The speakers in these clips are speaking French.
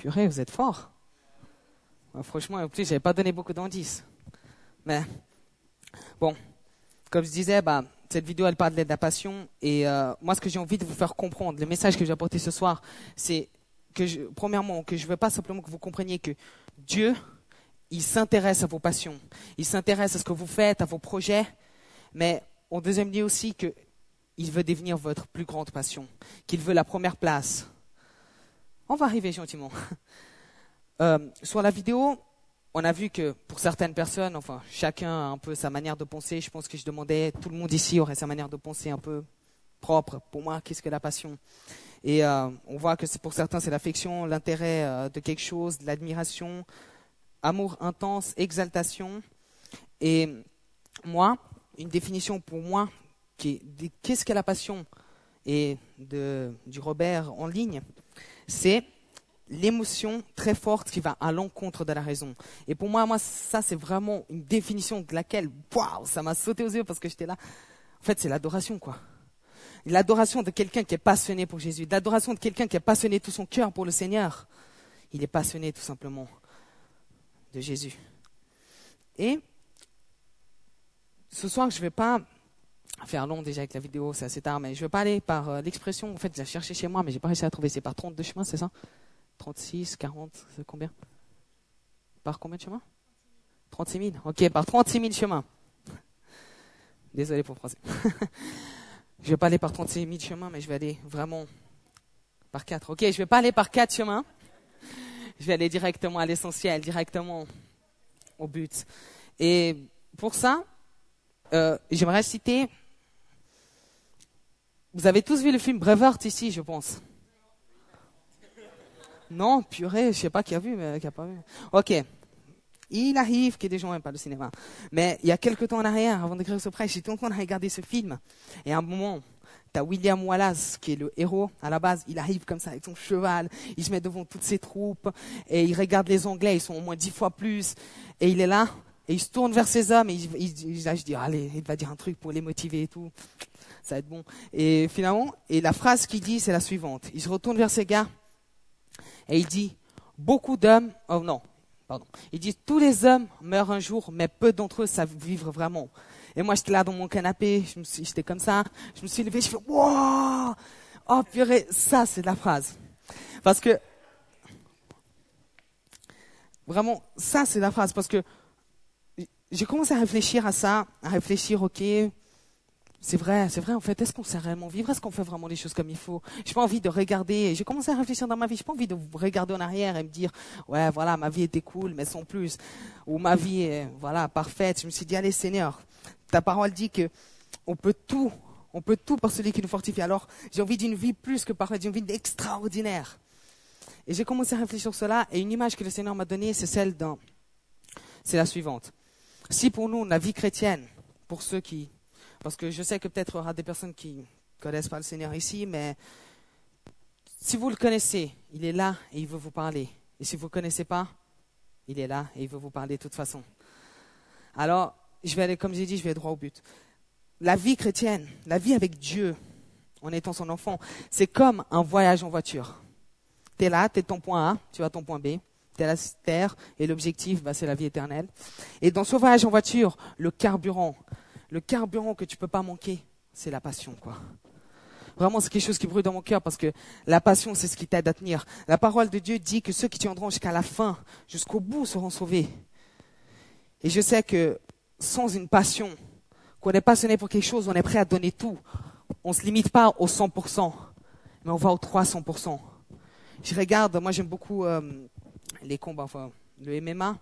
Purée, vous êtes fort. franchement, en plus, j'avais pas donné beaucoup d'indices. Mais bon, comme je disais, bah, cette vidéo, elle parle de la passion. Et euh, moi, ce que j'ai envie de vous faire comprendre, le message que j'ai apporté ce soir, c'est que, premièrement, que je veux pas simplement que vous compreniez que Dieu, il s'intéresse à vos passions. Il s'intéresse à ce que vous faites, à vos projets. Mais en deuxième lieu aussi, qu'il veut devenir votre plus grande passion. Qu'il veut la première place. On va arriver gentiment. Euh, sur la vidéo, on a vu que pour certaines personnes, enfin, chacun a un peu sa manière de penser. Je pense que je demandais, tout le monde ici aurait sa manière de penser un peu propre. Pour moi, qu'est-ce que la passion? Et euh, on voit que pour certains, c'est l'affection, l'intérêt euh, de quelque chose, l'admiration, amour intense, exaltation. Et moi, une définition pour moi, qu'est-ce qu'est la passion? Et du Robert en ligne, c'est l'émotion très forte qui va à l'encontre de la raison. Et pour moi, ça, c'est vraiment une définition de laquelle, waouh, ça m'a sauté aux yeux parce que j'étais là. En fait, c'est l'adoration, quoi. L'adoration de quelqu'un qui est passionné pour Jésus. L'adoration de quelqu'un qui est passionné tout son cœur pour le Seigneur. Il est passionné, tout simplement, de Jésus. Et, ce soir, je ne vais pas faire long déjà avec la vidéo, c'est assez tard, mais je vais pas aller par euh, l'expression. En fait, j'ai cherché chez moi, mais j'ai pas réussi à trouver. C'est par 32 chemins, c'est ça? 36, 40, c'est combien? Par combien de chemins? 36 000. Ok, par 36 000 chemins. Désolé pour le français. je vais pas aller par 36 000 chemins, mais je vais aller vraiment par 4. Ok, je vais pas aller par 4 chemins. Je vais aller directement à l'essentiel, directement au but. Et pour ça, euh, j'aimerais citer. Vous avez tous vu le film Braveheart ici, je pense. Non, purée, je sais pas qui a vu, mais qui a pas vu. Ok. Il arrive que des gens n'aiment pas le cinéma. Mais il y a quelques temps en arrière, avant d'écrire ce prêche, j'étais en train de regarder ce film. Et à un moment, tu as William Wallace, qui est le héros. À la base, il arrive comme ça avec son cheval. Il se met devant toutes ses troupes. Et il regarde les Anglais, ils sont au moins dix fois plus. Et il est là. Et il se tourne vers ses hommes. Et je dis, allez, il va dire un truc pour les motiver et tout. Ça va être bon. Et finalement, et la phrase qu'il dit, c'est la suivante. Il se retourne vers ses gars. Et il dit, beaucoup d'hommes, oh non, pardon, il dit, tous les hommes meurent un jour, mais peu d'entre eux savent vivre vraiment. Et moi, j'étais là dans mon canapé, j'étais comme ça, je me suis levé, je fais, wow, oh purée, ça c'est la phrase. Parce que, vraiment, ça c'est la phrase, parce que j'ai commencé à réfléchir à ça, à réfléchir, ok, c'est vrai, c'est vrai. En fait, est-ce qu'on sait réellement vivre? Est-ce qu'on fait vraiment les choses comme il faut? J'ai pas envie de regarder. J'ai commencé à réfléchir dans ma vie. J'ai pas envie de regarder en arrière et me dire, ouais, voilà, ma vie était cool, mais sans plus. Ou ma vie est, voilà, parfaite. Je me suis dit, allez, Seigneur, ta parole dit que on peut tout, on peut tout par celui qui nous fortifie. Alors, j'ai envie d'une vie plus que parfaite. J'ai envie d'extraordinaire. Et j'ai commencé à réfléchir sur cela. Et une image que le Seigneur m'a donnée, c'est celle d'un, c'est la suivante. Si pour nous, la vie chrétienne, pour ceux qui parce que je sais que peut-être il y aura des personnes qui ne connaissent pas le Seigneur ici, mais si vous le connaissez, il est là et il veut vous parler. Et si vous ne connaissez pas, il est là et il veut vous parler de toute façon. Alors, je vais aller, comme j'ai dit, je vais droit au but. La vie chrétienne, la vie avec Dieu, en étant son enfant, c'est comme un voyage en voiture. Tu es là, tu es ton point A, tu vas à ton point B, à la terre, et l'objectif, bah, c'est la vie éternelle. Et dans voyage en voiture, le carburant, le carburant que tu peux pas manquer, c'est la passion, quoi. Vraiment, c'est quelque chose qui brûle dans mon cœur parce que la passion, c'est ce qui t'aide à tenir. La parole de Dieu dit que ceux qui tiendront jusqu'à la fin, jusqu'au bout, seront sauvés. Et je sais que sans une passion, qu'on est passionné pour quelque chose, on est prêt à donner tout. On ne se limite pas au 100%, mais on va au 300%. Je regarde, moi j'aime beaucoup euh, les combats, enfin le MMA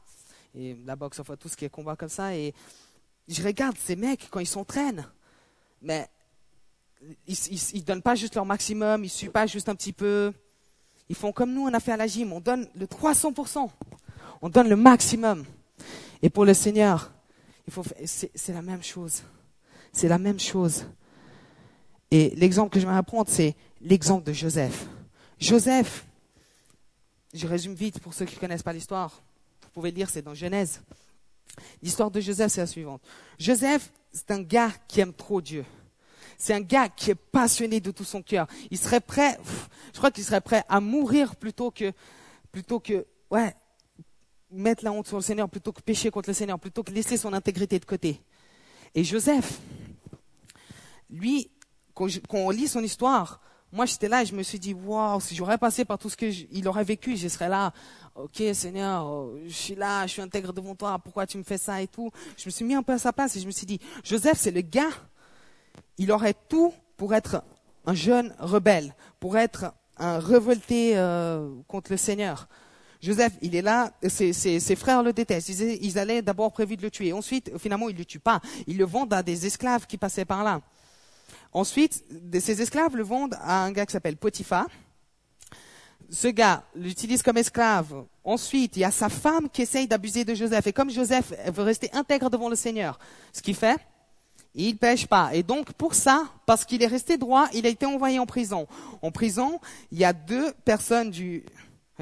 et la boxe, enfin tout ce qui est combat comme ça. Et je regarde ces mecs quand ils s'entraînent, mais ils, ne donnent pas juste leur maximum, ils suivent pas juste un petit peu. Ils font comme nous, on a fait à la gym, on donne le 300%, on donne le maximum. Et pour le Seigneur, il faut, c'est la même chose. C'est la même chose. Et l'exemple que je vais apprendre, c'est l'exemple de Joseph. Joseph, je résume vite pour ceux qui ne connaissent pas l'histoire. Vous pouvez le lire, c'est dans Genèse. L'histoire de Joseph, c'est la suivante. Joseph, c'est un gars qui aime trop Dieu. C'est un gars qui est passionné de tout son cœur. Il serait prêt, je crois qu'il serait prêt à mourir plutôt que plutôt que, ouais, mettre la honte sur le Seigneur, plutôt que pécher contre le Seigneur, plutôt que laisser son intégrité de côté. Et Joseph, lui, quand, on lit son histoire, moi j'étais là et je me suis dit, waouh, si j'aurais passé par tout ce qu'il aurait vécu, je serais là, ok Seigneur, euh, je suis là, je suis intègre devant toi, pourquoi tu me fais ça et tout? Je me suis mis un peu à sa place et je me suis dit, Joseph c'est le gars, il aurait tout pour être un jeune rebelle, pour être un révolté euh, contre le Seigneur. Joseph, il est là, ses, ses, frères le détestent. Ils, ils allaient d'abord prévu de le tuer. Ensuite, finalement, ils ne le tuent pas. Ils le vendent à des esclaves qui passaient par là. Ensuite, ces esclaves le vendent à un gars qui s'appelle Potiphar. Ce gars l'utilise comme esclave. Ensuite, il y a sa femme qui essaye d'abuser de Joseph. Et comme Joseph veut rester intègre devant le Seigneur, ce qu'il fait, il pêche pas. Et donc, pour ça, parce qu'il est resté droit, il a été envoyé en prison. En prison, il y a deux personnes du,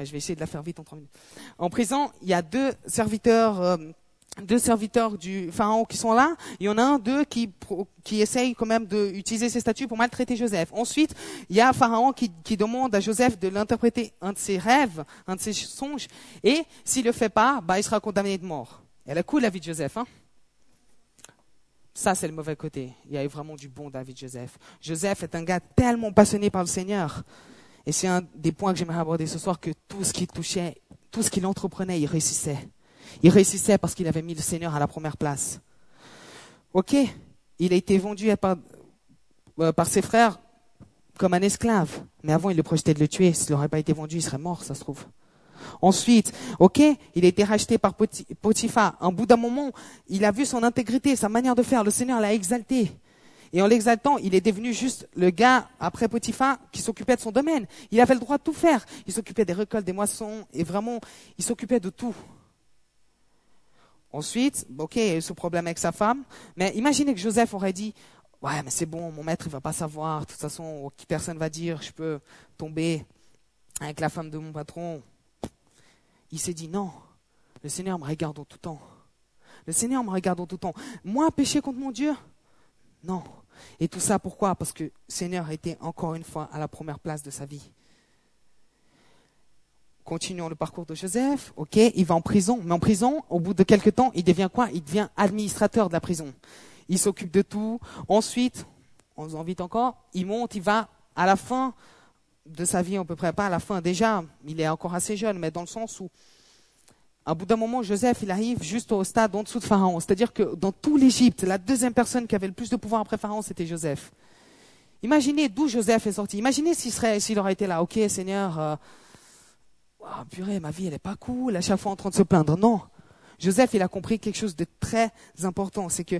je vais essayer de la faire vite en trois minutes. En prison, il y a deux serviteurs, euh, deux serviteurs du pharaon qui sont là. Il y en a un d'eux qui, qui essaye quand même d'utiliser ses statuts pour maltraiter Joseph. Ensuite, il y a pharaon qui, qui demande à Joseph de l'interpréter un de ses rêves, un de ses songes. Et s'il le fait pas, bah, il sera condamné de mort. Elle a cool la vie de Joseph, hein. Ça, c'est le mauvais côté. Il y a eu vraiment du bon David Joseph. Joseph est un gars tellement passionné par le Seigneur et c'est un des points que j'aimerais aborder ce soir, que tout ce qu'il touchait, tout ce qu'il entreprenait, il réussissait. Il réussissait parce qu'il avait mis le Seigneur à la première place. Ok, il a été vendu par, euh, par ses frères comme un esclave. Mais avant, il le projetait de le tuer. S'il n'aurait pas été vendu, il serait mort, ça se trouve. Ensuite, ok, il a été racheté par Potiphar. Un bout d'un moment, il a vu son intégrité, sa manière de faire. Le Seigneur l'a exalté. Et en l'exaltant, il est devenu juste le gars, après Potiphar, qui s'occupait de son domaine. Il avait le droit de tout faire. Il s'occupait des récoltes, des moissons, et vraiment, il s'occupait de tout. Ensuite, ok, il y a eu ce problème avec sa femme, mais imaginez que Joseph aurait dit, ouais, mais c'est bon, mon maître, il va pas savoir, de toute façon, personne va dire, je peux tomber avec la femme de mon patron. Il s'est dit, non, le Seigneur me regarde en tout temps. Le Seigneur me regarde en tout temps. Moi, pécher contre mon Dieu, non. Et tout ça pourquoi? Parce que le Seigneur était encore une fois à la première place de sa vie. Continuons le parcours de Joseph. Ok, il va en prison, mais en prison, au bout de quelques temps, il devient quoi? Il devient administrateur de la prison. Il s'occupe de tout. Ensuite, on en vite encore, il monte, il va à la fin de sa vie à peu près, pas à la fin déjà, il est encore assez jeune, mais dans le sens où à bout d'un moment, Joseph, il arrive juste au stade en dessous de Pharaon. C'est-à-dire que dans tout l'Égypte, la deuxième personne qui avait le plus de pouvoir après Pharaon, c'était Joseph. Imaginez d'où Joseph est sorti. Imaginez s'il s'il aurait été là. Ok, Seigneur, euh, purée, ma vie, elle est pas cool. À chaque fois en train de se plaindre. Non. Joseph, il a compris quelque chose de très important. C'est que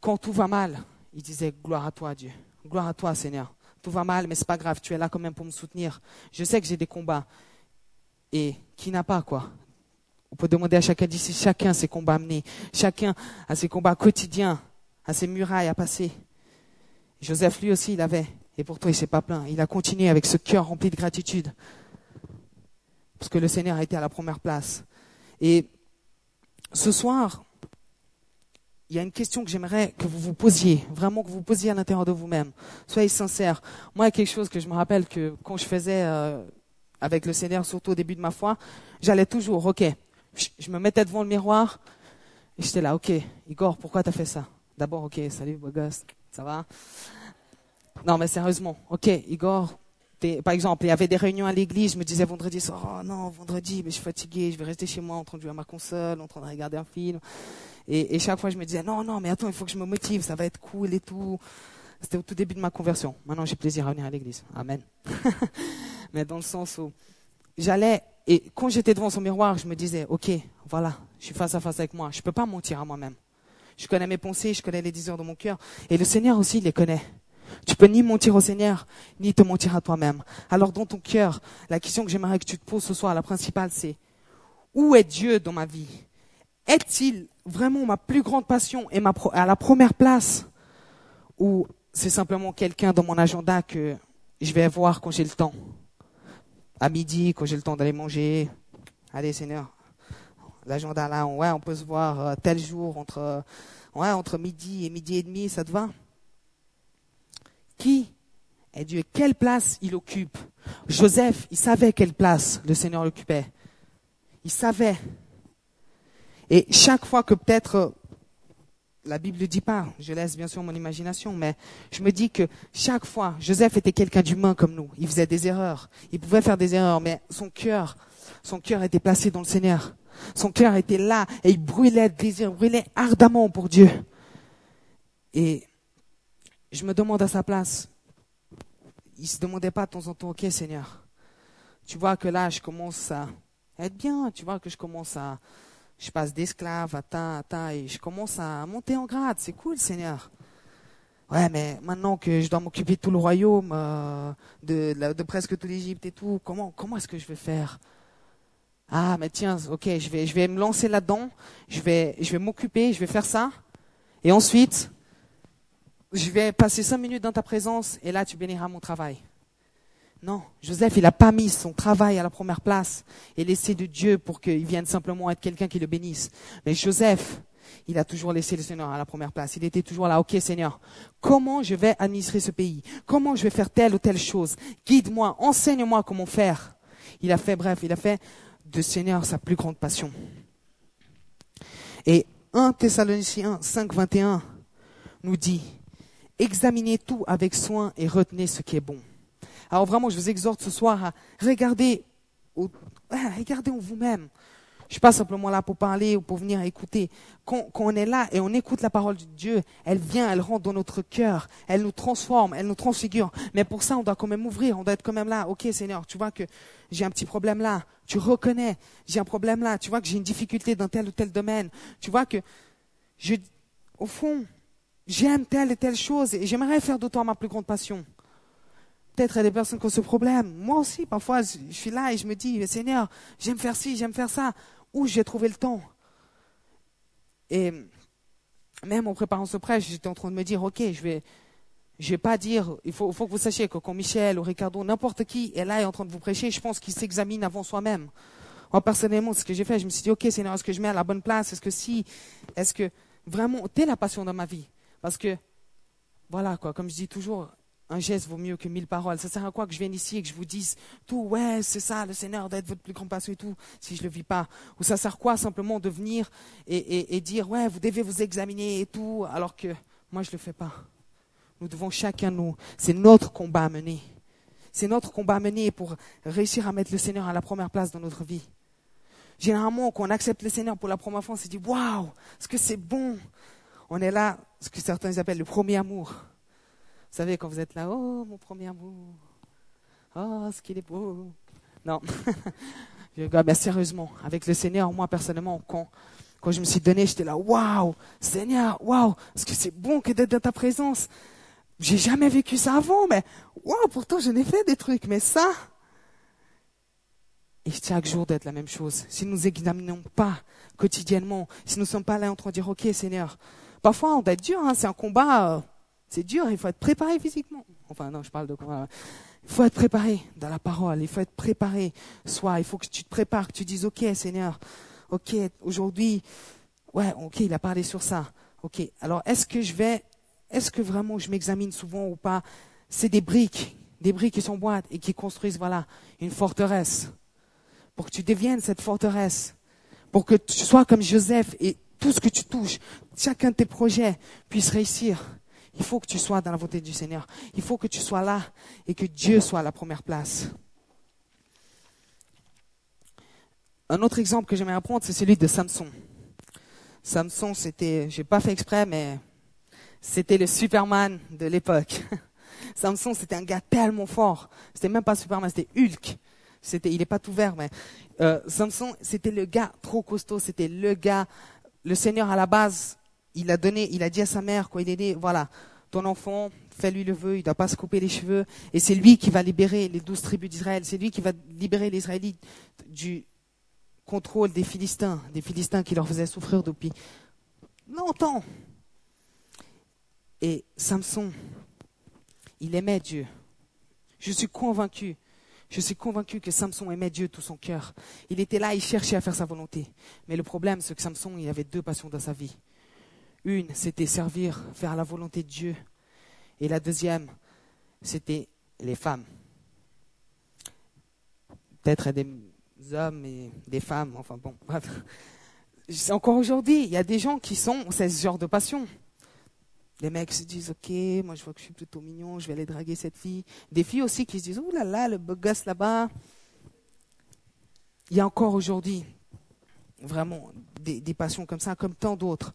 quand tout va mal, il disait gloire à toi, Dieu. Gloire à toi, Seigneur. Tout va mal, mais c'est pas grave. Tu es là quand même pour me soutenir. Je sais que j'ai des combats. Et qui n'a pas, quoi? On peut demander à chacun d'ici, chacun ses combats à mener, chacun a ses combats quotidiens, a ses murailles à passer. Joseph, lui aussi, il avait. Et pourtant, il s'est pas plaint. Il a continué avec ce cœur rempli de gratitude. Parce que le Seigneur a été à la première place. Et ce soir, il y a une question que j'aimerais que vous vous posiez, vraiment que vous posiez à l'intérieur de vous-même. Soyez sincères. Moi, il y a quelque chose que je me rappelle que quand je faisais euh, avec le Seigneur, surtout au début de ma foi, j'allais toujours, ok, je me mettais devant le miroir et j'étais là, ok, Igor, pourquoi t'as fait ça? D'abord, ok, salut, beau gosse, ça va? Non, mais sérieusement, ok, Igor, par exemple, il y avait des réunions à l'église, je me disais vendredi soir, oh non, vendredi, mais je suis fatigué, je vais rester chez moi en train de jouer à ma console, en train de regarder un film. Et, et chaque fois, je me disais, non, non, mais attends, il faut que je me motive, ça va être cool et tout. C'était au tout début de ma conversion. Maintenant, j'ai plaisir à venir à l'église. Amen. mais dans le sens où j'allais et quand j'étais devant son miroir, je me disais, OK, voilà, je suis face à face avec moi. Je ne peux pas mentir à moi-même. Je connais mes pensées, je connais les désirs de mon cœur. Et le Seigneur aussi, il les connaît. Tu peux ni mentir au Seigneur, ni te mentir à toi-même. Alors dans ton cœur, la question que j'aimerais que tu te poses ce soir, la principale, c'est où est Dieu dans ma vie? Est-il vraiment ma plus grande passion et ma à la première place? Ou c'est simplement quelqu'un dans mon agenda que je vais voir quand j'ai le temps? À midi, quand j'ai le temps d'aller manger. Allez, Seigneur, l'agenda là, ouais, on peut se voir euh, tel jour entre, entre midi et midi et demi, ça te va? Qui Et Dieu, quelle place il occupe? Joseph, il savait quelle place le Seigneur occupait. Il savait. Et chaque fois que peut-être la Bible ne dit pas, je laisse bien sûr mon imagination, mais je me dis que chaque fois, Joseph était quelqu'un d'humain comme nous. Il faisait des erreurs. Il pouvait faire des erreurs, mais son cœur, son cœur était placé dans le Seigneur. Son cœur était là et il brûlait de désir, brûlait ardemment pour Dieu. Et je me demande à sa place, il se demandait pas de temps en temps, ok Seigneur, tu vois que là je commence à être bien, tu vois que je commence à, je passe d'esclave à ta, et je commence à monter en grade. C'est cool, Seigneur. Ouais, mais maintenant que je dois m'occuper de tout le royaume, euh, de, de, presque toute l'Égypte et tout, comment, comment est-ce que je vais faire? Ah, mais tiens, ok, je vais, je vais me lancer là-dedans, je vais, je vais m'occuper, je vais faire ça, et ensuite, je vais passer cinq minutes dans ta présence, et là, tu béniras mon travail. Non, Joseph, il n'a pas mis son travail à la première place et laissé de Dieu pour qu'il vienne simplement être quelqu'un qui le bénisse. Mais Joseph, il a toujours laissé le Seigneur à la première place. Il était toujours là, ok Seigneur, comment je vais administrer ce pays? Comment je vais faire telle ou telle chose? Guide-moi, enseigne-moi comment faire. Il a fait, bref, il a fait de Seigneur sa plus grande passion. Et 1 Thessaloniciens 5, 21 nous dit, examinez tout avec soin et retenez ce qui est bon. Alors vraiment, je vous exhorte ce soir à regarder, regardez en vous-même. Je suis pas simplement là pour parler ou pour venir écouter. Quand, on est là et on écoute la parole de Dieu, elle vient, elle rentre dans notre cœur, elle nous transforme, elle nous transfigure. Mais pour ça, on doit quand même ouvrir, on doit être quand même là. Ok, Seigneur, tu vois que j'ai un petit problème là. Tu reconnais, j'ai un problème là. Tu vois que j'ai une difficulté dans tel ou tel domaine. Tu vois que je, au fond, j'aime telle et telle chose et j'aimerais faire d'autant ma plus grande passion. Peut-être il y a des personnes qui ont ce problème. Moi aussi, parfois, je suis là et je me dis, Seigneur, j'aime faire ci, j'aime faire ça. Où j'ai trouvé le temps? Et même en préparant ce prêche, j'étais en train de me dire, ok, je vais, je vais pas dire, il faut, faut que vous sachiez que quand Michel ou Ricardo, n'importe qui est là et en train de vous prêcher, je pense qu'il s'examine avant soi-même. Moi, personnellement, ce que j'ai fait, je me suis dit, ok, Seigneur, est-ce que je mets à la bonne place? Est-ce que si? Est-ce que vraiment, t'es la passion dans ma vie Parce que, voilà, quoi, comme je dis toujours, un geste vaut mieux que mille paroles. Ça sert à quoi que je vienne ici et que je vous dise tout, ouais, c'est ça, le Seigneur d'être votre plus grand passion et tout, si je le vis pas? Ou ça sert à quoi simplement de venir et, dire, ouais, vous devez vous examiner et tout, alors que moi je le fais pas? Nous devons chacun nous, c'est notre combat à mener. C'est notre combat à mener pour réussir à mettre le Seigneur à la première place dans notre vie. Généralement, quand on accepte le Seigneur pour la première fois, on se dit, waouh, est-ce que c'est bon? On est là, ce que certains appellent le premier amour. Vous savez, quand vous êtes là, oh, mon premier amour, oh, ce qu'il est beau. Non, mais sérieusement, avec le Seigneur, moi personnellement, quand, quand je me suis donné, j'étais là, waouh, Seigneur, waouh, est-ce que c'est bon que d'être dans ta présence J'ai jamais vécu ça avant, mais waouh, pourtant je n'ai fait des trucs, mais ça, et chaque jour d'être la même chose. Si nous n'examinons pas quotidiennement, si nous ne sommes pas là en train de dire, ok Seigneur, parfois on doit être dur, hein, c'est un combat. Euh, c'est dur, il faut être préparé physiquement. Enfin, non, je parle de quoi Il faut être préparé dans la parole, il faut être préparé. Soit, il faut que tu te prépares, que tu dises, OK, Seigneur, OK, aujourd'hui, ouais, OK, il a parlé sur ça. OK, alors est-ce que je vais, est-ce que vraiment je m'examine souvent ou pas? C'est des briques, des briques qui s'emboîtent et qui construisent, voilà, une forteresse. Pour que tu deviennes cette forteresse. Pour que tu sois comme Joseph et tout ce que tu touches, chacun de tes projets puisse réussir. Il faut que tu sois dans la volonté du Seigneur. Il faut que tu sois là et que Dieu soit à la première place. Un autre exemple que j'aimerais apprendre, c'est celui de Samson. Samson, c'était, j'ai pas fait exprès, mais c'était le Superman de l'époque. Samson, c'était un gars tellement fort. C'était même pas Superman, c'était Hulk. C'était, il n'est pas tout vert, mais euh, Samson, c'était le gars trop costaud. C'était le gars. Le Seigneur à la base il a donné, il a dit à sa mère, quoi, il est dit, voilà, ton enfant, fais-lui le vœu, il ne doit pas se couper les cheveux, et c'est lui qui va libérer les douze tribus d'Israël, c'est lui qui va libérer les Israélites du contrôle des Philistins, des Philistins qui leur faisaient souffrir depuis longtemps. Et Samson, il aimait Dieu. Je suis convaincu, je suis convaincu que Samson aimait Dieu tout son cœur. Il était là, il cherchait à faire sa volonté. Mais le problème, c'est que Samson, il avait deux passions dans sa vie. Une, c'était servir, faire la volonté de Dieu. Et la deuxième, c'était les femmes. Peut-être des hommes et des femmes, enfin bon. Encore aujourd'hui, il y a des gens qui sont, ce genre de passion. Les mecs se disent, ok, moi je vois que je suis plutôt mignon, je vais aller draguer cette fille. Des filles aussi qui se disent, oh là là, le beau gosse là-bas. Il y a encore aujourd'hui vraiment des, des, passions comme ça, comme tant d'autres.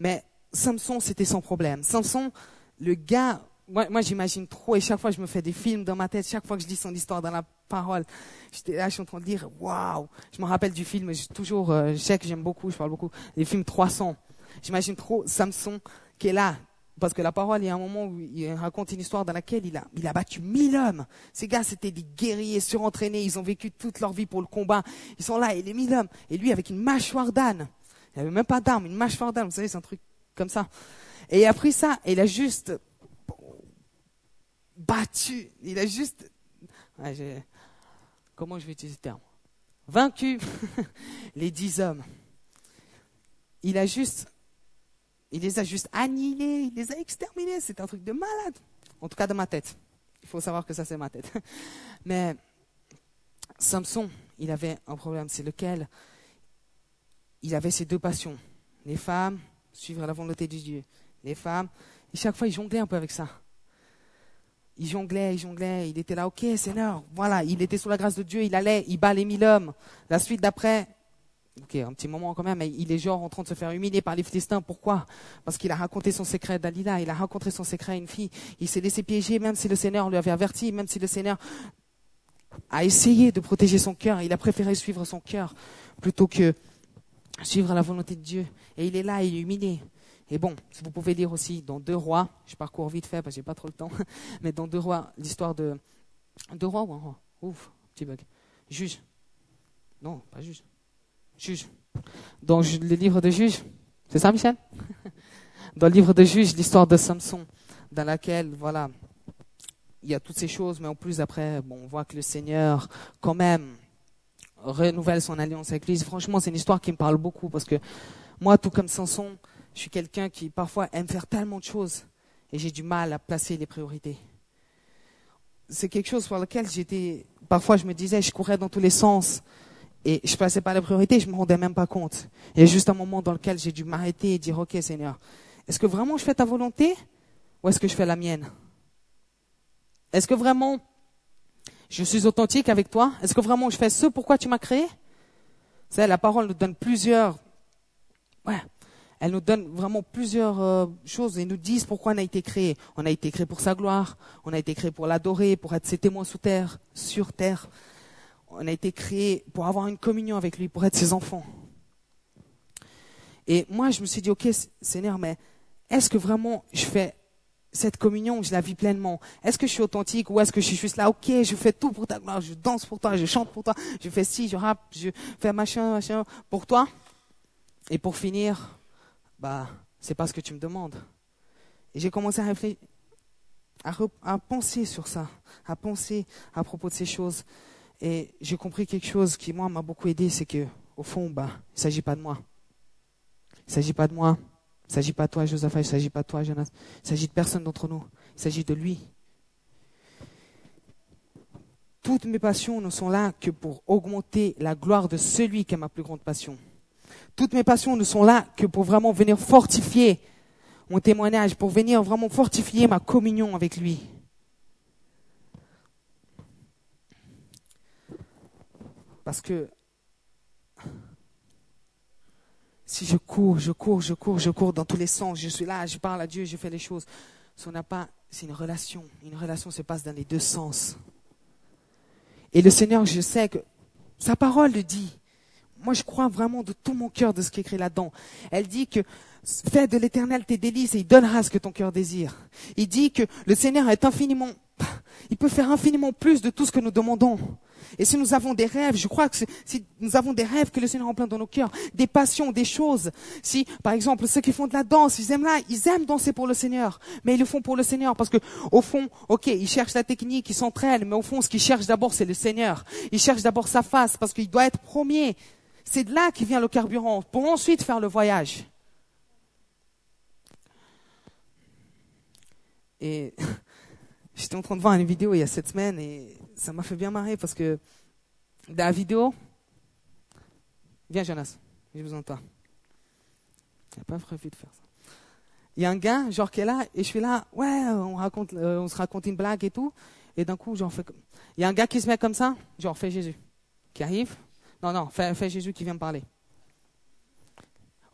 Mais Samson, c'était sans problème. Samson, le gars, moi, j'imagine trop, et chaque fois je me fais des films dans ma tête, chaque fois que je lis son histoire dans la parole, j'étais là, je suis en train de dire, waouh, je me rappelle du film, je, toujours, euh, je sais que j'aime beaucoup, je parle beaucoup, les films 300. J'imagine trop Samson qui est là, parce que la parole, il y a un moment où il raconte une histoire dans laquelle il a, battu mille hommes. Ces gars, c'était des guerriers surentraînés. Ils ont vécu toute leur vie pour le combat. Ils sont là, et les mille hommes. Et lui, avec une mâchoire d'âne. Il n'avait même pas d'arme, une mâchoire d'âne. Vous savez, c'est un truc comme ça. Et il a pris ça, et il a juste battu. Il a juste, comment je vais utiliser ce terme? Vaincu les dix hommes. Il a juste il les a juste annihilés, il les a exterminés. C'est un truc de malade. En tout cas, dans ma tête. Il faut savoir que ça, c'est ma tête. Mais Samson, il avait un problème. C'est lequel? Il avait ses deux passions. Les femmes, suivre la volonté de Dieu. Les femmes. Et chaque fois, il jonglait un peu avec ça. Il jonglait, il jonglait. Il était là, ok, Seigneur. Voilà, il était sous la grâce de Dieu. Il allait, il bat les mille hommes. La suite d'après, Ok, un petit moment quand même, mais il est genre en train de se faire humilier par les Philistins. Pourquoi? Parce qu'il a raconté son secret d'Alila, il a raconté son secret à une fille. Il s'est laissé piéger, même si le Seigneur lui avait averti, même si le Seigneur a essayé de protéger son cœur. Il a préféré suivre son cœur plutôt que suivre la volonté de Dieu. Et il est là, il est humilié. Et bon, vous pouvez lire aussi dans Deux Rois, je parcours vite fait parce que j'ai pas trop le temps, mais dans Deux Rois, l'histoire de Deux Rois ou un roi? Ouf, petit bug. Juge. Non, pas juge. Juge. Dans le livre de Juge, c'est ça, Michel? Dans le livre de Juge, l'histoire de Samson, dans laquelle, voilà, il y a toutes ces choses, mais en plus, après, bon, on voit que le Seigneur, quand même, renouvelle son alliance avec lui. Franchement, c'est une histoire qui me parle beaucoup parce que moi, tout comme Samson, je suis quelqu'un qui parfois aime faire tellement de choses et j'ai du mal à placer les priorités. C'est quelque chose sur lequel j'étais, parfois je me disais, je courais dans tous les sens et je passais pas la priorité, je me rendais même pas compte. Il y a juste un moment dans lequel j'ai dû m'arrêter et dire, OK Seigneur, est-ce que vraiment je fais ta volonté ou est-ce que je fais la mienne? Est-ce que vraiment je suis authentique avec toi? Est-ce que vraiment je fais ce pourquoi tu m'as créé? C'est la parole nous donne plusieurs ouais, elle nous donne vraiment plusieurs euh, choses et nous disent pourquoi on a été créé. On a été créé pour sa gloire, on a été créé pour l'adorer, pour être ses témoins sous terre, sur terre on a été créé pour avoir une communion avec lui, pour être ses enfants. Et moi, je me suis dit, ok, Seigneur, mais est-ce que vraiment je fais cette communion, je la vis pleinement? Est-ce que je suis authentique ou est-ce que je suis juste là, ok, je fais tout pour ta gloire, je danse pour toi, je chante pour toi, je fais ci, je rappe, je fais machin, machin pour toi? Et pour finir, bah, c'est pas ce que tu me demandes. Et j'ai commencé à réfléchir, à, à penser sur ça, à penser à propos de ces choses. Et j'ai compris quelque chose qui, moi, m'a beaucoup aidé, c'est que, au fond, bah, il ne s'agit pas de moi. Il ne s'agit pas de moi. Il ne s'agit pas de toi, Joseph. Il ne s'agit pas de toi, Jonas. Il s'agit de personne d'entre nous. Il s'agit de lui. Toutes mes passions ne sont là que pour augmenter la gloire de celui qui est ma plus grande passion. Toutes mes passions ne sont là que pour vraiment venir fortifier mon témoignage, pour venir vraiment fortifier ma communion avec lui. Parce que si je cours, je cours, je cours, je cours dans tous les sens, je suis là, je parle à Dieu, je fais les choses. Si on n'a pas, c'est une relation. Une relation se passe dans les deux sens. Et le Seigneur, je sais que sa parole le dit. Moi, je crois vraiment de tout mon cœur de ce qui est écrit là-dedans. Elle dit que fais de l'éternel tes délices et il donnera ce que ton cœur désire. Il dit que le Seigneur est infiniment, il peut faire infiniment plus de tout ce que nous demandons. Et si nous avons des rêves, je crois que si nous avons des rêves que le Seigneur plein dans nos cœurs, des passions, des choses, si, par exemple, ceux qui font de la danse, ils aiment là, ils aiment danser pour le Seigneur, mais ils le font pour le Seigneur parce que, au fond, ok, ils cherchent la technique, ils s'entraînent, mais au fond, ce qu'ils cherchent d'abord, c'est le Seigneur. Ils cherchent d'abord sa face parce qu'il doit être premier. C'est de là qu'il vient le carburant pour ensuite faire le voyage. Et J'étais en train de voir une vidéo il y a sept semaines et ça m'a fait bien marrer parce que dans la vidéo, viens Jonas, j'ai besoin de toi. J'ai pas prévu de faire ça. Il y a un gars, genre, qui est là, et je suis là, ouais, on, raconte, euh, on se raconte une blague et tout. Et d'un coup, genre, fait, il y a un gars qui se met comme ça, genre, fais Jésus, qui arrive. Non, non, fais, fais Jésus qui vient me parler.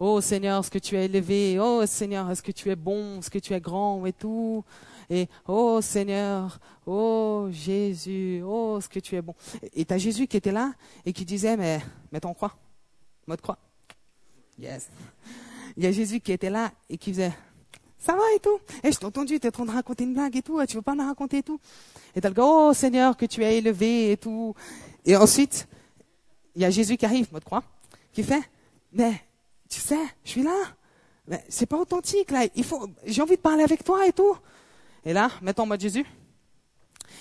Oh Seigneur, est-ce que tu es élevé? Oh Seigneur, est-ce que tu es bon? Est-ce que tu es grand? Et tout Et oh Seigneur, oh Jésus, oh est-ce que tu es bon Et tu as Jésus qui était là et qui disait, mais mets ton croix, mode croix? Yes. Il y a Jésus qui était là et qui faisait, ça va et tout? Et je t'ai entendu, tu es en train de raconter une blague et tout, tu veux pas me raconter et tout? Et t'as le gars, oh Seigneur, que tu es élevé et tout. Et ensuite, il y a Jésus qui arrive, mode croix, qui fait, mais tu sais, je suis là. Mais c'est pas authentique là. Il faut, j'ai envie de parler avec toi et tout. Et là, mettons mode Jésus.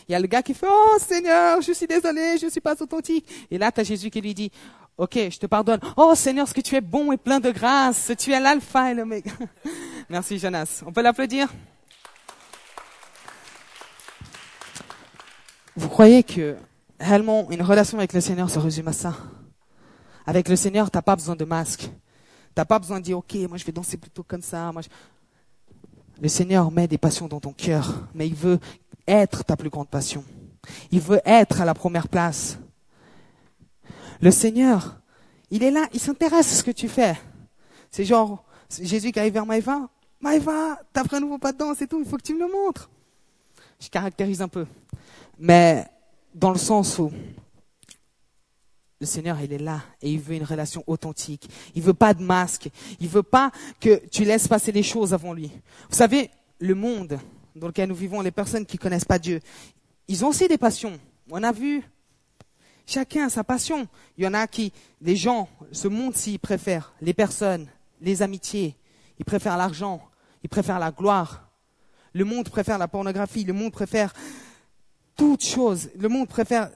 Il y a le gars qui fait, oh Seigneur, je suis désolé, je suis pas authentique. Et là, tu as Jésus qui lui dit, ok, je te pardonne. Oh Seigneur, ce que tu es bon et plein de grâce. Tu es l'alpha et l'oméga. Merci Jonas. On peut l'applaudir? Vous croyez que réellement une relation avec le Seigneur se résume à ça? Avec le Seigneur, t'as pas besoin de masque. T'as pas besoin de dire, ok, moi je vais danser plutôt comme ça. Moi, Le Seigneur met des passions dans ton cœur, mais il veut être ta plus grande passion. Il veut être à la première place. Le Seigneur, il est là, il s'intéresse à ce que tu fais. C'est genre, Jésus qui arrive vers Maïva, Maïva, t'as pris un nouveau pas de danse et tout, il faut que tu me le montres. Je caractérise un peu. Mais dans le sens où le Seigneur, il est là et il veut une relation authentique. Il veut pas de masque. Il veut pas que tu laisses passer les choses avant lui. Vous savez, le monde dans lequel nous vivons, les personnes qui connaissent pas Dieu, ils ont aussi des passions. On a vu. Chacun a sa passion. Il y en a qui, les gens, ce monde-ci, préfèrent les personnes, les amitiés. Ils préfèrent l'argent. Ils préfèrent la gloire. Le monde préfère la pornographie. Le monde préfère toutes choses. Le monde préfère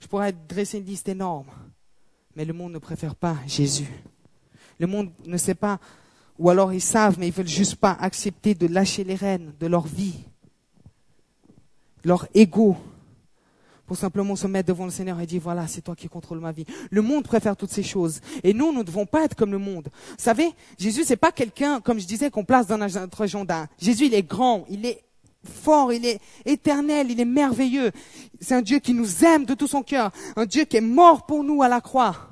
je pourrais dresser une liste énorme. Mais le monde ne préfère pas Jésus. Le monde ne sait pas, ou alors ils savent, mais ils veulent juste pas accepter de lâcher les rênes de leur vie, leur ego, pour simplement se mettre devant le Seigneur et dire, voilà, c'est toi qui contrôles ma vie. Le monde préfère toutes ces choses. Et nous, nous ne devons pas être comme le monde. Vous savez, Jésus, c'est pas quelqu'un, comme je disais, qu'on place dans notre agenda. Jésus, il est grand, il est fort, il est éternel, il est merveilleux. C'est un Dieu qui nous aime de tout son cœur, un Dieu qui est mort pour nous à la croix.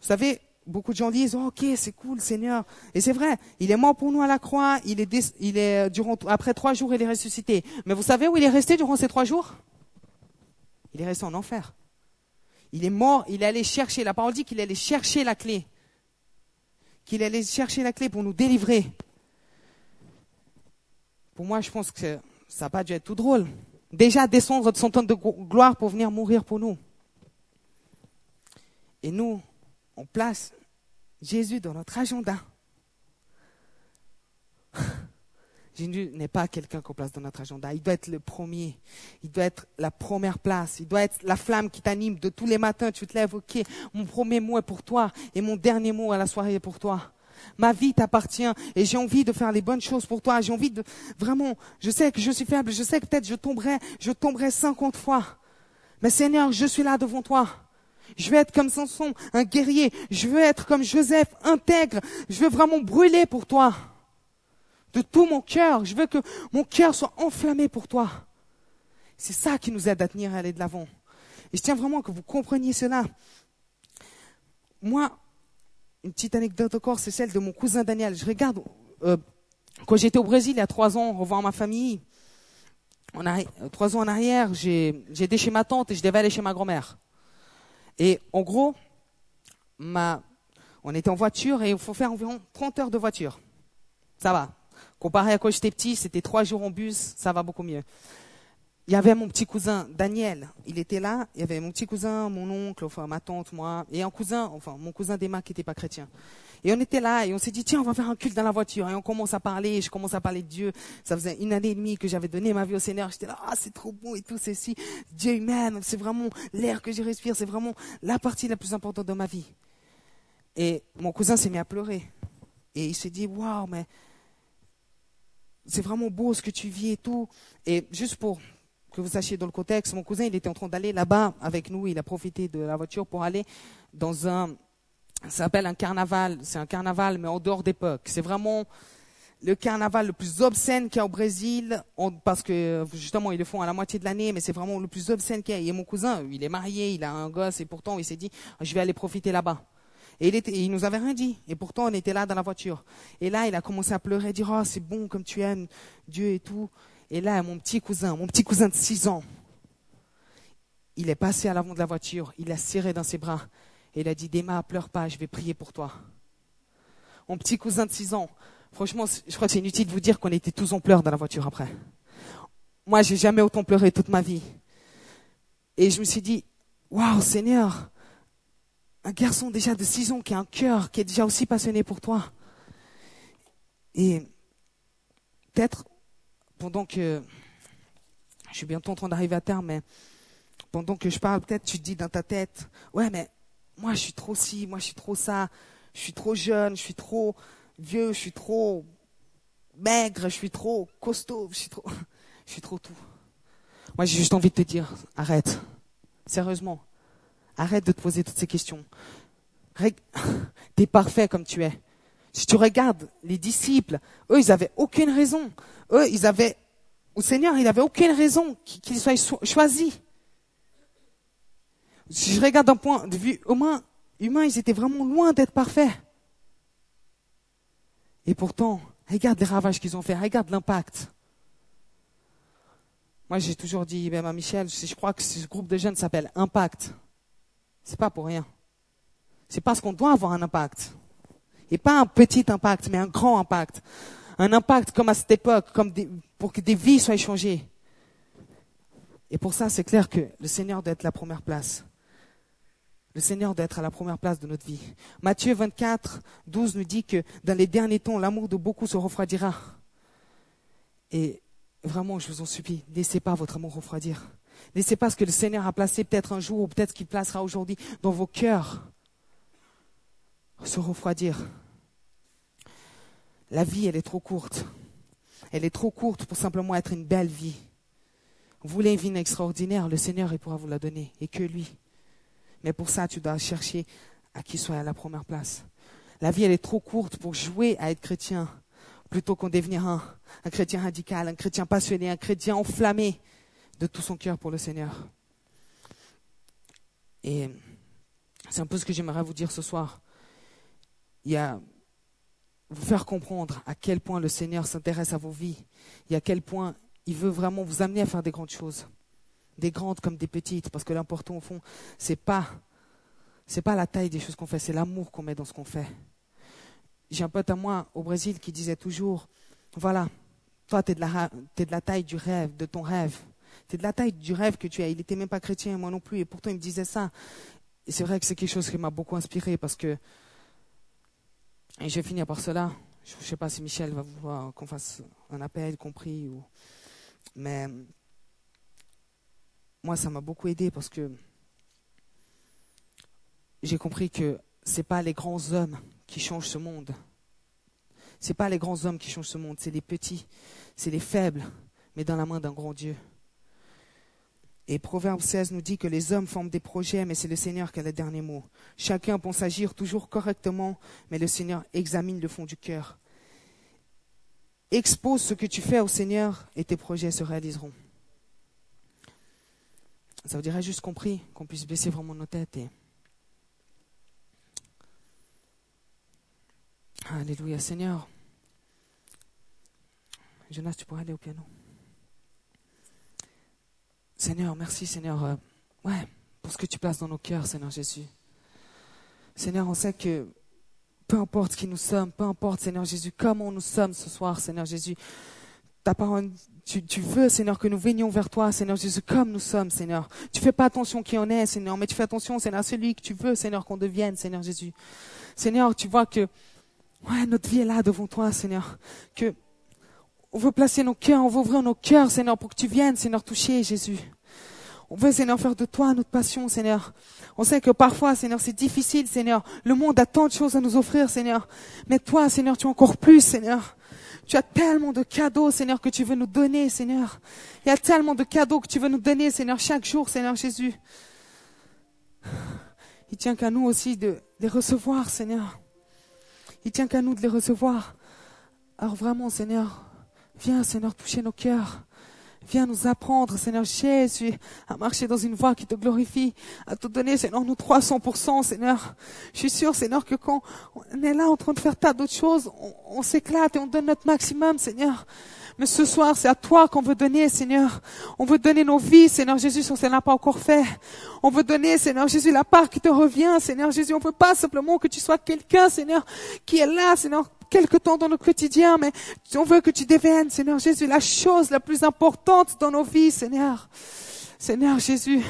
Vous savez, beaucoup de gens disent, oh, ok, c'est cool, Seigneur. Et c'est vrai, il est mort pour nous à la croix, il est, il est, durant, après trois jours, il est ressuscité. Mais vous savez où il est resté durant ces trois jours? Il est resté en enfer. Il est mort, il est allé chercher, la parole dit qu'il allait chercher la clé. Qu'il allait chercher la clé pour nous délivrer. Pour moi, je pense que ça n'a pas dû être tout drôle. Déjà descendre de son temps de gloire pour venir mourir pour nous. Et nous, on place Jésus dans notre agenda. Jésus n'est pas quelqu'un qu'on place dans notre agenda. Il doit être le premier. Il doit être la première place. Il doit être la flamme qui t'anime de tous les matins. Tu te lèves, ok, mon premier mot est pour toi et mon dernier mot à la soirée est pour toi. Ma vie t'appartient et j'ai envie de faire les bonnes choses pour toi. J'ai envie de vraiment, je sais que je suis faible, je sais que peut-être je tomberai, je tomberai cinquante fois. Mais Seigneur, je suis là devant toi. Je veux être comme Samson, un guerrier. Je veux être comme Joseph, intègre. Je veux vraiment brûler pour toi. De tout mon cœur. Je veux que mon cœur soit enflammé pour toi. C'est ça qui nous aide à tenir à aller de l'avant. Et je tiens vraiment que vous compreniez cela. Moi, une petite anecdote encore, c'est celle de mon cousin Daniel. Je regarde, euh, quand j'étais au Brésil il y a trois ans, revoir ma famille, on a, trois ans en arrière, été chez ma tante et je devais aller chez ma grand-mère. Et en gros, ma, on était en voiture et il faut faire environ 30 heures de voiture. Ça va. Comparé à quand j'étais petit, c'était trois jours en bus, ça va beaucoup mieux il y avait mon petit cousin Daniel, il était là, il y avait mon petit cousin, mon oncle, enfin ma tante, moi, et un cousin, enfin mon cousin d'Emma qui n'était pas chrétien. Et on était là et on s'est dit tiens on va faire un culte dans la voiture et on commence à parler, je commence à parler de Dieu. Ça faisait une année et demie que j'avais donné ma vie au Seigneur. J'étais là ah c'est trop bon et tout ceci. Dieu m'aime, c'est vraiment l'air que je respire, c'est vraiment la partie la plus importante de ma vie. Et mon cousin s'est mis à pleurer et il s'est dit waouh mais c'est vraiment beau ce que tu vis et tout. Et juste pour que vous sachiez dans le contexte, mon cousin, il était en train d'aller là-bas avec nous. Il a profité de la voiture pour aller dans un, ça s'appelle un carnaval. C'est un carnaval, mais en dehors d'époque. C'est vraiment le carnaval le plus obscène qu'il y a au Brésil, parce que justement ils le font à la moitié de l'année, mais c'est vraiment le plus obscène qu'il y a. Et mon cousin, il est marié, il a un gosse, et pourtant il s'est dit, je vais aller profiter là-bas. Et il, était, nous avait rien dit. Et pourtant, on était là dans la voiture. Et là, il a commencé à pleurer, dire, oh, c'est bon comme tu aimes Dieu et tout. Et là, mon petit cousin, mon petit cousin de 6 ans, il est passé à l'avant de la voiture, il a serré dans ses bras. Et il a dit, Déma, pleure pas, je vais prier pour toi. Mon petit cousin de 6 ans, franchement, je crois que c'est inutile de vous dire qu'on était tous en pleurs dans la voiture après. Moi, j'ai jamais autant pleuré toute ma vie. Et je me suis dit, waouh, Seigneur, un garçon déjà de 6 ans qui a un cœur, qui est déjà aussi passionné pour toi. Et peut-être, pendant que je suis bientôt en train d'arriver à terme, mais pendant que je parle, peut-être tu te dis dans ta tête, ouais, mais moi je suis trop ci, moi je suis trop ça, je suis trop jeune, je suis trop vieux, je suis trop maigre, je suis trop costaud, je suis trop, je suis trop tout. Moi j'ai juste envie de te dire, arrête, sérieusement, Arrête de te poser toutes ces questions. T'es parfait comme tu es. Si tu regardes les disciples, eux, ils n'avaient aucune raison. Eux, ils avaient, au Seigneur, il n'avait aucune raison qu'ils soient choisis. Si je regarde d'un point de vue humain, humain, ils étaient vraiment loin d'être parfaits. Et pourtant, regarde les ravages qu'ils ont fait, regarde l'impact. Moi, j'ai toujours dit, même à Michel, je crois que ce groupe de jeunes s'appelle Impact. C'est pas pour rien. C'est parce qu'on doit avoir un impact. Et pas un petit impact, mais un grand impact. Un impact comme à cette époque, comme pour que des vies soient changées. Et pour ça, c'est clair que le Seigneur doit être la première place. Le Seigneur doit être à la première place de notre vie. Matthieu 24, 12 nous dit que dans les derniers temps, l'amour de beaucoup se refroidira. Et vraiment, je vous en supplie, laissez pas votre amour refroidir. Laissez pas ce que le Seigneur a placé peut-être un jour ou peut-être qu'il placera aujourd'hui dans vos cœurs se refroidir. La vie, elle est trop courte. Elle est trop courte pour simplement être une belle vie. Vous voulez une vie extraordinaire, le Seigneur, il pourra vous la donner, et que lui. Mais pour ça, tu dois chercher à qui soit à la première place. La vie, elle est trop courte pour jouer à être chrétien, plutôt qu'en devenir un, un chrétien radical, un chrétien passionné, un chrétien enflammé, de tout son cœur pour le Seigneur. Et c'est un peu ce que j'aimerais vous dire ce soir. Il y a vous faire comprendre à quel point le Seigneur s'intéresse à vos vies et à quel point il veut vraiment vous amener à faire des grandes choses, des grandes comme des petites, parce que l'important au fond, c'est pas c'est pas la taille des choses qu'on fait, c'est l'amour qu'on met dans ce qu'on fait. J'ai un pote à moi au Brésil qui disait toujours, voilà, toi tu es de la de la taille du rêve, de ton rêve. C'est de la taille du rêve que tu as. Il n'était même pas chrétien, moi non plus, et pourtant il me disait ça. Et c'est vrai que c'est quelque chose qui m'a beaucoup inspiré parce que. Et je vais finir par cela. Je ne sais pas si Michel va vouloir qu'on fasse un appel, compris. Ou... Mais moi, ça m'a beaucoup aidé parce que j'ai compris que ce n'est pas les grands hommes qui changent ce monde. Ce n'est pas les grands hommes qui changent ce monde, c'est les petits, c'est les faibles, mais dans la main d'un grand Dieu. Et Proverbe 16 nous dit que les hommes forment des projets, mais c'est le Seigneur qui a le dernier mot. Chacun pense agir toujours correctement, mais le Seigneur examine le fond du cœur. Expose ce que tu fais au Seigneur et tes projets se réaliseront. Ça vous dirait juste compris qu'on puisse baisser vraiment nos têtes. Et... Alléluia Seigneur. Jonas, tu pourrais aller au piano. Seigneur, merci Seigneur, euh, ouais, pour ce que tu places dans nos cœurs, Seigneur Jésus. Seigneur, on sait que peu importe qui nous sommes, peu importe, Seigneur Jésus, comment nous sommes ce soir, Seigneur Jésus, ta parole, tu, veux, Seigneur, que nous venions vers toi, Seigneur Jésus, comme nous sommes, Seigneur. Tu fais pas attention qui on est, Seigneur, mais tu fais attention, Seigneur, à celui que tu veux, Seigneur, qu'on devienne, Seigneur Jésus. Seigneur, tu vois que, ouais, notre vie est là devant toi, Seigneur. Que, on veut placer nos cœurs, on veut ouvrir nos cœurs, Seigneur, pour que tu viennes, Seigneur, toucher Jésus. On veut, Seigneur, faire de toi notre passion, Seigneur. On sait que parfois, Seigneur, c'est difficile, Seigneur. Le monde a tant de choses à nous offrir, Seigneur. Mais toi, Seigneur, tu as encore plus, Seigneur. Tu as tellement de cadeaux, Seigneur, que tu veux nous donner, Seigneur. Il y a tellement de cadeaux que tu veux nous donner, Seigneur, chaque jour, Seigneur Jésus. Il tient qu'à nous aussi de les recevoir, Seigneur. Il tient qu'à nous de les recevoir. Alors vraiment, Seigneur, viens, Seigneur, toucher nos cœurs. Viens nous apprendre, Seigneur Jésus, à marcher dans une voie qui te glorifie, à te donner, Seigneur, nous 300%, Seigneur. Je suis sûr, Seigneur, que quand on est là en train de faire tas d'autres choses, on, s'éclate et on donne notre maximum, Seigneur. Mais ce soir, c'est à toi qu'on veut donner, Seigneur. On veut donner nos vies, Seigneur Jésus, si on ne l'a pas encore fait. On veut donner, Seigneur Jésus, la part qui te revient, Seigneur Jésus. On ne veut pas simplement que tu sois quelqu'un, Seigneur, qui est là, Seigneur, quelque temps dans notre quotidien, mais on veut que tu deviennes, Seigneur Jésus, la chose la plus importante dans nos vies, Seigneur. Seigneur Jésus,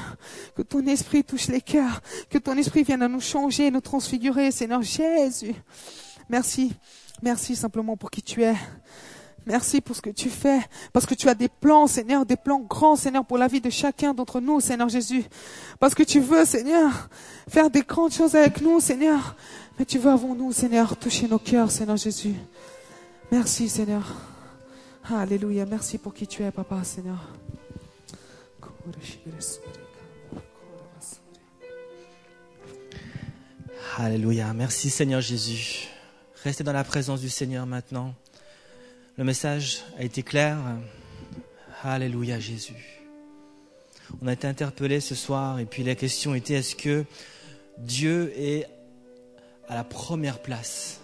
que ton esprit touche les cœurs, que ton esprit vienne à nous changer, nous transfigurer, Seigneur Jésus. Merci, merci simplement pour qui tu es. Merci pour ce que tu fais, parce que tu as des plans, Seigneur, des plans grands, Seigneur, pour la vie de chacun d'entre nous, Seigneur Jésus. Parce que tu veux, Seigneur, faire des grandes choses avec nous, Seigneur. Mais tu veux avant nous, Seigneur, toucher nos cœurs, Seigneur Jésus? Merci, Seigneur. Alléluia. Merci pour qui tu es, Papa, Seigneur. Alléluia. Merci, Seigneur Jésus. Restez dans la présence du Seigneur maintenant. Le message a été clair. Alléluia, Jésus. On a été interpellé ce soir et puis la question était est-ce que Dieu est à la première place.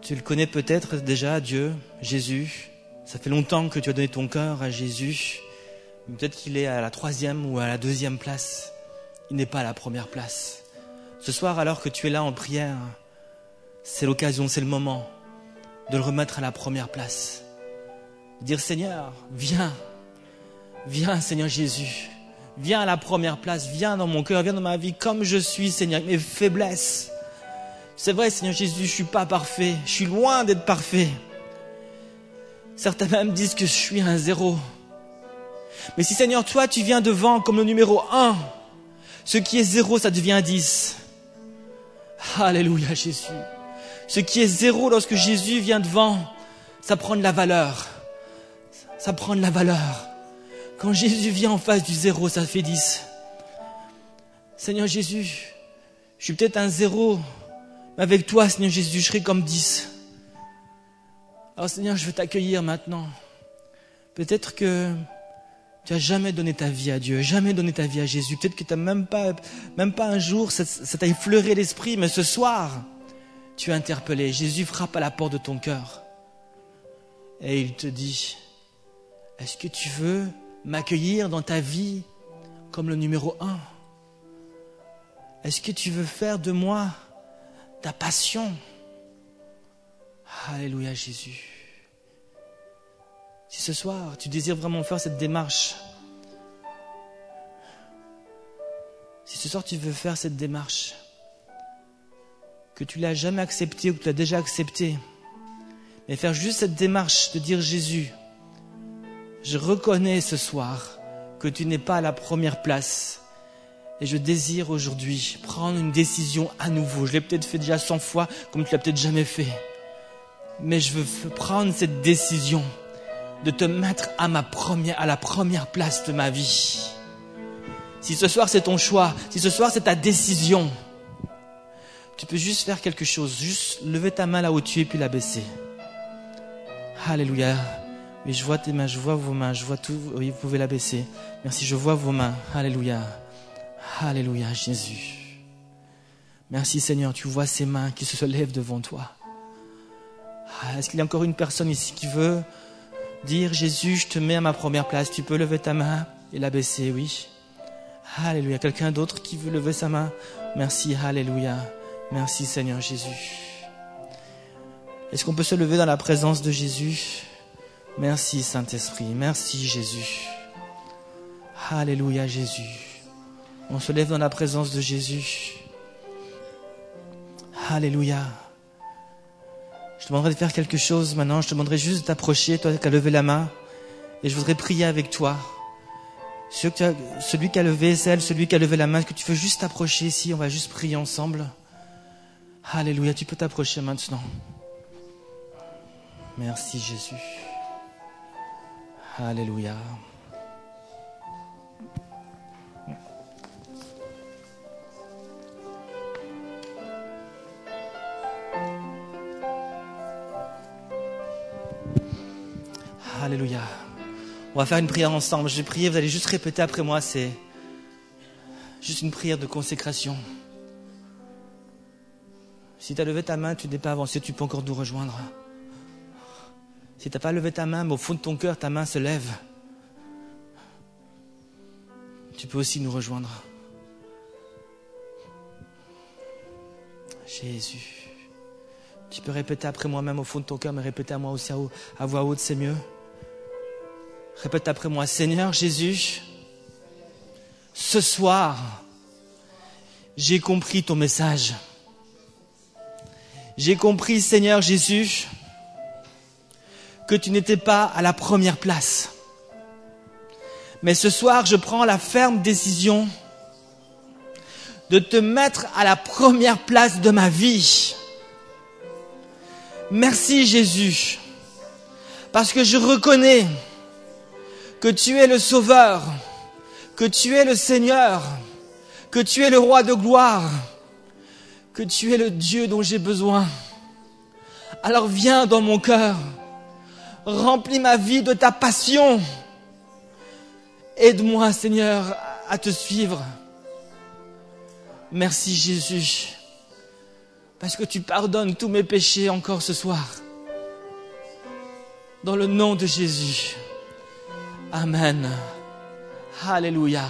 Tu le connais peut-être déjà, Dieu, Jésus. Ça fait longtemps que tu as donné ton cœur à Jésus. Peut-être qu'il est à la troisième ou à la deuxième place. Il n'est pas à la première place. Ce soir, alors que tu es là en prière, c'est l'occasion, c'est le moment de le remettre à la première place. Dire Seigneur, viens, viens Seigneur Jésus. Viens à la première place, viens dans mon cœur, viens dans ma vie comme je suis, Seigneur, mes faiblesses. C'est vrai, Seigneur Jésus, je suis pas parfait, je suis loin d'être parfait. Certains même disent que je suis un zéro. Mais si, Seigneur, toi, tu viens devant comme le numéro un, ce qui est zéro, ça devient dix. Alléluia, Jésus. Ce qui est zéro lorsque Jésus vient devant, ça prend de la valeur. Ça prend de la valeur. Quand Jésus vient en face du zéro, ça fait dix. Seigneur Jésus, je suis peut-être un zéro, mais avec toi, Seigneur Jésus, je serai comme dix. Alors Seigneur, je veux t'accueillir maintenant. Peut-être que tu n'as jamais donné ta vie à Dieu, jamais donné ta vie à Jésus. Peut-être que tu n'as même pas, même pas un jour, ça, ça t'a effleuré l'esprit, mais ce soir, tu es interpellé. Jésus frappe à la porte de ton cœur. Et il te dit, est-ce que tu veux m'accueillir dans ta vie comme le numéro un Est-ce que tu veux faire de moi ta passion? Alléluia Jésus. Si ce soir tu désires vraiment faire cette démarche, si ce soir tu veux faire cette démarche, que tu l'as jamais accepté ou que tu l'as déjà accepté, mais faire juste cette démarche de dire Jésus, je reconnais ce soir que tu n'es pas à la première place. Et je désire aujourd'hui prendre une décision à nouveau. Je l'ai peut-être fait déjà 100 fois, comme tu l'as peut-être jamais fait. Mais je veux prendre cette décision de te mettre à, ma première, à la première place de ma vie. Si ce soir c'est ton choix, si ce soir c'est ta décision, tu peux juste faire quelque chose, juste lever ta main là où tu es puis la baisser. Alléluia. Oui, je vois tes mains, je vois vos mains, je vois tout. Oui, vous pouvez la baisser. Merci, je vois vos mains. Alléluia. Alléluia, Jésus. Merci Seigneur, tu vois ces mains qui se lèvent devant toi. Ah, est-ce qu'il y a encore une personne ici qui veut dire Jésus, je te mets à ma première place Tu peux lever ta main et la baisser, oui. Alléluia. Quelqu'un d'autre qui veut lever sa main? Merci, Alléluia. Merci Seigneur Jésus. Est-ce qu'on peut se lever dans la présence de Jésus? Merci Saint-Esprit, merci Jésus. Alléluia Jésus. On se lève dans la présence de Jésus. Alléluia. Je te demanderai de faire quelque chose maintenant. Je te demanderai juste d'approcher, toi qui as levé la main. Et je voudrais prier avec toi. Celui qui a levé, celle, celui qui a levé la main, que tu veux juste t'approcher ici, on va juste prier ensemble. Alléluia, tu peux t'approcher maintenant. Merci Jésus. Alléluia. Alléluia. On va faire une prière ensemble. Je vais prier, vous allez juste répéter après moi. C'est juste une prière de consécration. Si tu as levé ta main, tu n'es pas avancé, tu peux encore nous rejoindre. Si tu n'as pas levé ta main, mais au fond de ton cœur, ta main se lève, tu peux aussi nous rejoindre. Jésus. Tu peux répéter après moi, même au fond de ton cœur, mais répéter à moi aussi à voix haute, c'est mieux. Répète après moi, Seigneur Jésus, ce soir, j'ai compris ton message. J'ai compris, Seigneur Jésus, que tu n'étais pas à la première place. Mais ce soir, je prends la ferme décision de te mettre à la première place de ma vie. Merci Jésus, parce que je reconnais que tu es le Sauveur, que tu es le Seigneur, que tu es le Roi de gloire, que tu es le Dieu dont j'ai besoin. Alors viens dans mon cœur, remplis ma vie de ta passion. Aide-moi, Seigneur, à te suivre. Merci Jésus, parce que tu pardonnes tous mes péchés encore ce soir. Dans le nom de Jésus. Amen. Alléluia.